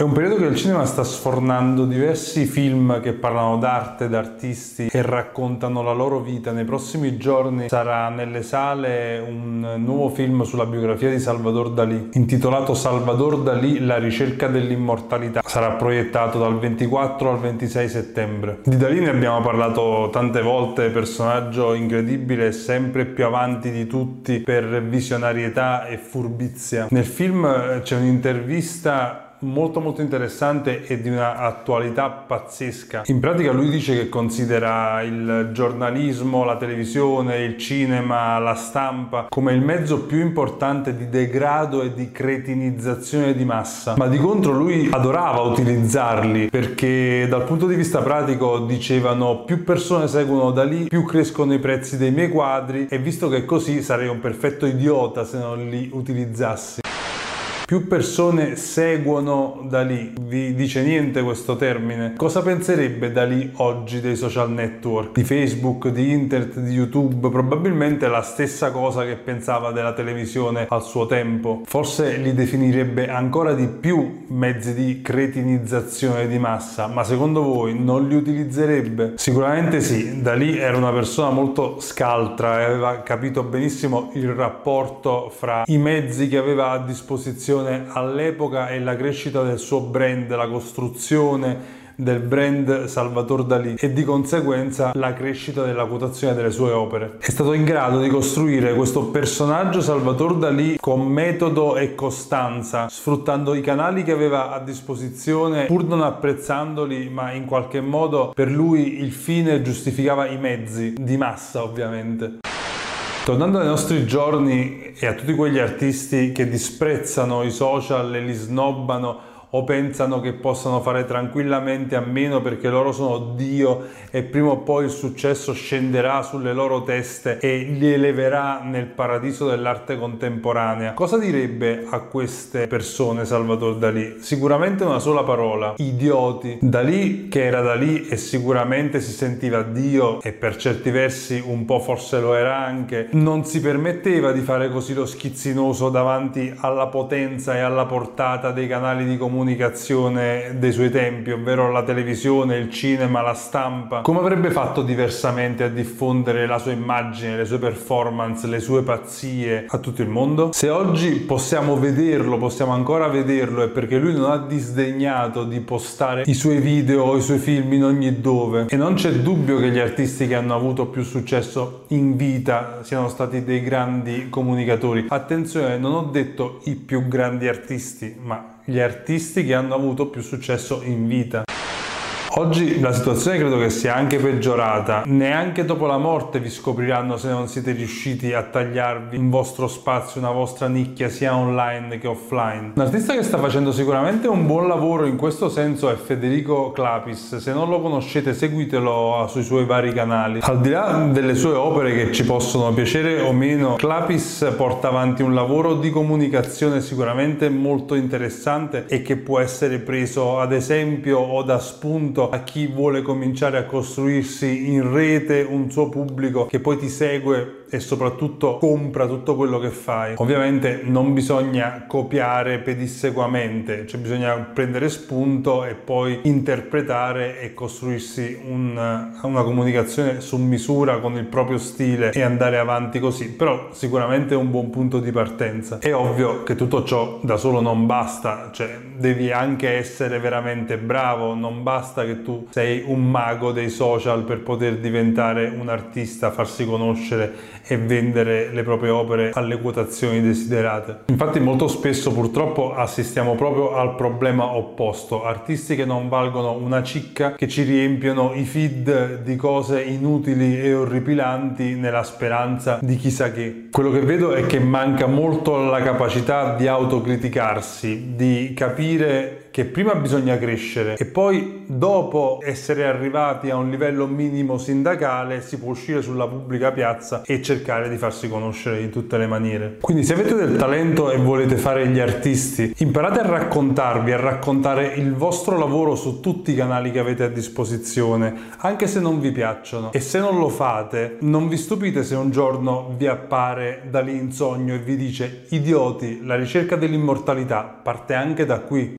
È un periodo che il cinema sta sfornando diversi film che parlano d'arte, d'artisti e raccontano la loro vita. Nei prossimi giorni sarà nelle sale un nuovo film sulla biografia di Salvador Dalì, intitolato Salvador Dalì, la ricerca dell'immortalità. Sarà proiettato dal 24 al 26 settembre. Di Dalì ne abbiamo parlato tante volte, personaggio incredibile, sempre più avanti di tutti per visionarietà e furbizia. Nel film c'è un'intervista molto molto interessante e di una attualità pazzesca. In pratica lui dice che considera il giornalismo, la televisione, il cinema, la stampa come il mezzo più importante di degrado e di cretinizzazione di massa, ma di contro lui adorava utilizzarli perché dal punto di vista pratico dicevano più persone seguono da lì, più crescono i prezzi dei miei quadri e visto che è così sarei un perfetto idiota se non li utilizzassi più persone seguono da. Vi dice niente questo termine? Cosa penserebbe da oggi dei social network, di Facebook, di internet, di YouTube? Probabilmente la stessa cosa che pensava della televisione al suo tempo. Forse li definirebbe ancora di più mezzi di cretinizzazione di massa, ma secondo voi non li utilizzerebbe? Sicuramente sì, da era una persona molto scaltra e aveva capito benissimo il rapporto fra i mezzi che aveva a disposizione all'epoca e la crescita del suo brand, la costruzione del brand Salvatore Dalì e di conseguenza la crescita della quotazione delle sue opere. È stato in grado di costruire questo personaggio Salvatore Dalì con metodo e costanza, sfruttando i canali che aveva a disposizione pur non apprezzandoli, ma in qualche modo per lui il fine giustificava i mezzi di massa ovviamente. Tornando ai nostri giorni e a tutti quegli artisti che disprezzano i social e li snobbano o pensano che possano fare tranquillamente a meno perché loro sono Dio e prima o poi il successo scenderà sulle loro teste e li eleverà nel paradiso dell'arte contemporanea. Cosa direbbe a queste persone Salvatore Dalì? Sicuramente una sola parola, idioti. Dalì che era Dalì e sicuramente si sentiva Dio e per certi versi un po' forse lo era anche, non si permetteva di fare così lo schizzinoso davanti alla potenza e alla portata dei canali di comunicazione comunicazione dei suoi tempi, ovvero la televisione, il cinema, la stampa, come avrebbe fatto diversamente a diffondere la sua immagine, le sue performance, le sue pazzie a tutto il mondo? Se oggi possiamo vederlo, possiamo ancora vederlo, è perché lui non ha disdegnato di postare i suoi video o i suoi film in ogni dove e non c'è dubbio che gli artisti che hanno avuto più successo in vita siano stati dei grandi comunicatori. Attenzione, non ho detto i più grandi artisti, ma gli artisti che hanno avuto più successo in vita. Oggi la situazione credo che sia anche peggiorata, neanche dopo la morte vi scopriranno se non siete riusciti a tagliarvi un vostro spazio, una vostra nicchia sia online che offline. Un artista che sta facendo sicuramente un buon lavoro in questo senso è Federico Clapis, se non lo conoscete seguitelo sui suoi vari canali. Al di là delle sue opere che ci possono piacere o meno, Clapis porta avanti un lavoro di comunicazione sicuramente molto interessante e che può essere preso ad esempio o da spunto aiuto a chi vuole cominciare a costruirsi in rete un suo pubblico che poi ti segue e soprattutto compra tutto quello che fai. Ovviamente non bisogna copiare pedissequamente, cioè bisogna prendere spunto e poi interpretare e costruirsi un, una comunicazione su misura con il proprio stile e andare avanti così, però sicuramente è un buon punto di partenza. È ovvio che tutto ciò da solo non basta, cioè devi anche essere veramente bravo, non basta che tu sei un mago dei social per poter diventare un artista, farsi conoscere e vendere le proprie opere alle quotazioni desiderate. Infatti molto spesso purtroppo assistiamo proprio al problema opposto, artisti che non valgono una cicca, che ci riempiono i feed di cose inutili e orripilanti nella speranza di chissà che. Quello che vedo è che manca molto la capacità di autocriticarsi, di capire che prima bisogna crescere e poi dopo essere arrivati a un livello minimo sindacale si può uscire sulla pubblica piazza e cercare di farsi conoscere in tutte le maniere. Quindi se avete del talento e volete fare gli artisti, imparate a raccontarvi, a raccontare il vostro lavoro su tutti i canali che avete a disposizione, anche se non vi piacciono. E se non lo fate, non vi stupite se un giorno vi appare da lì in sogno e vi dice idioti, la ricerca dell'immortalità parte anche da qui.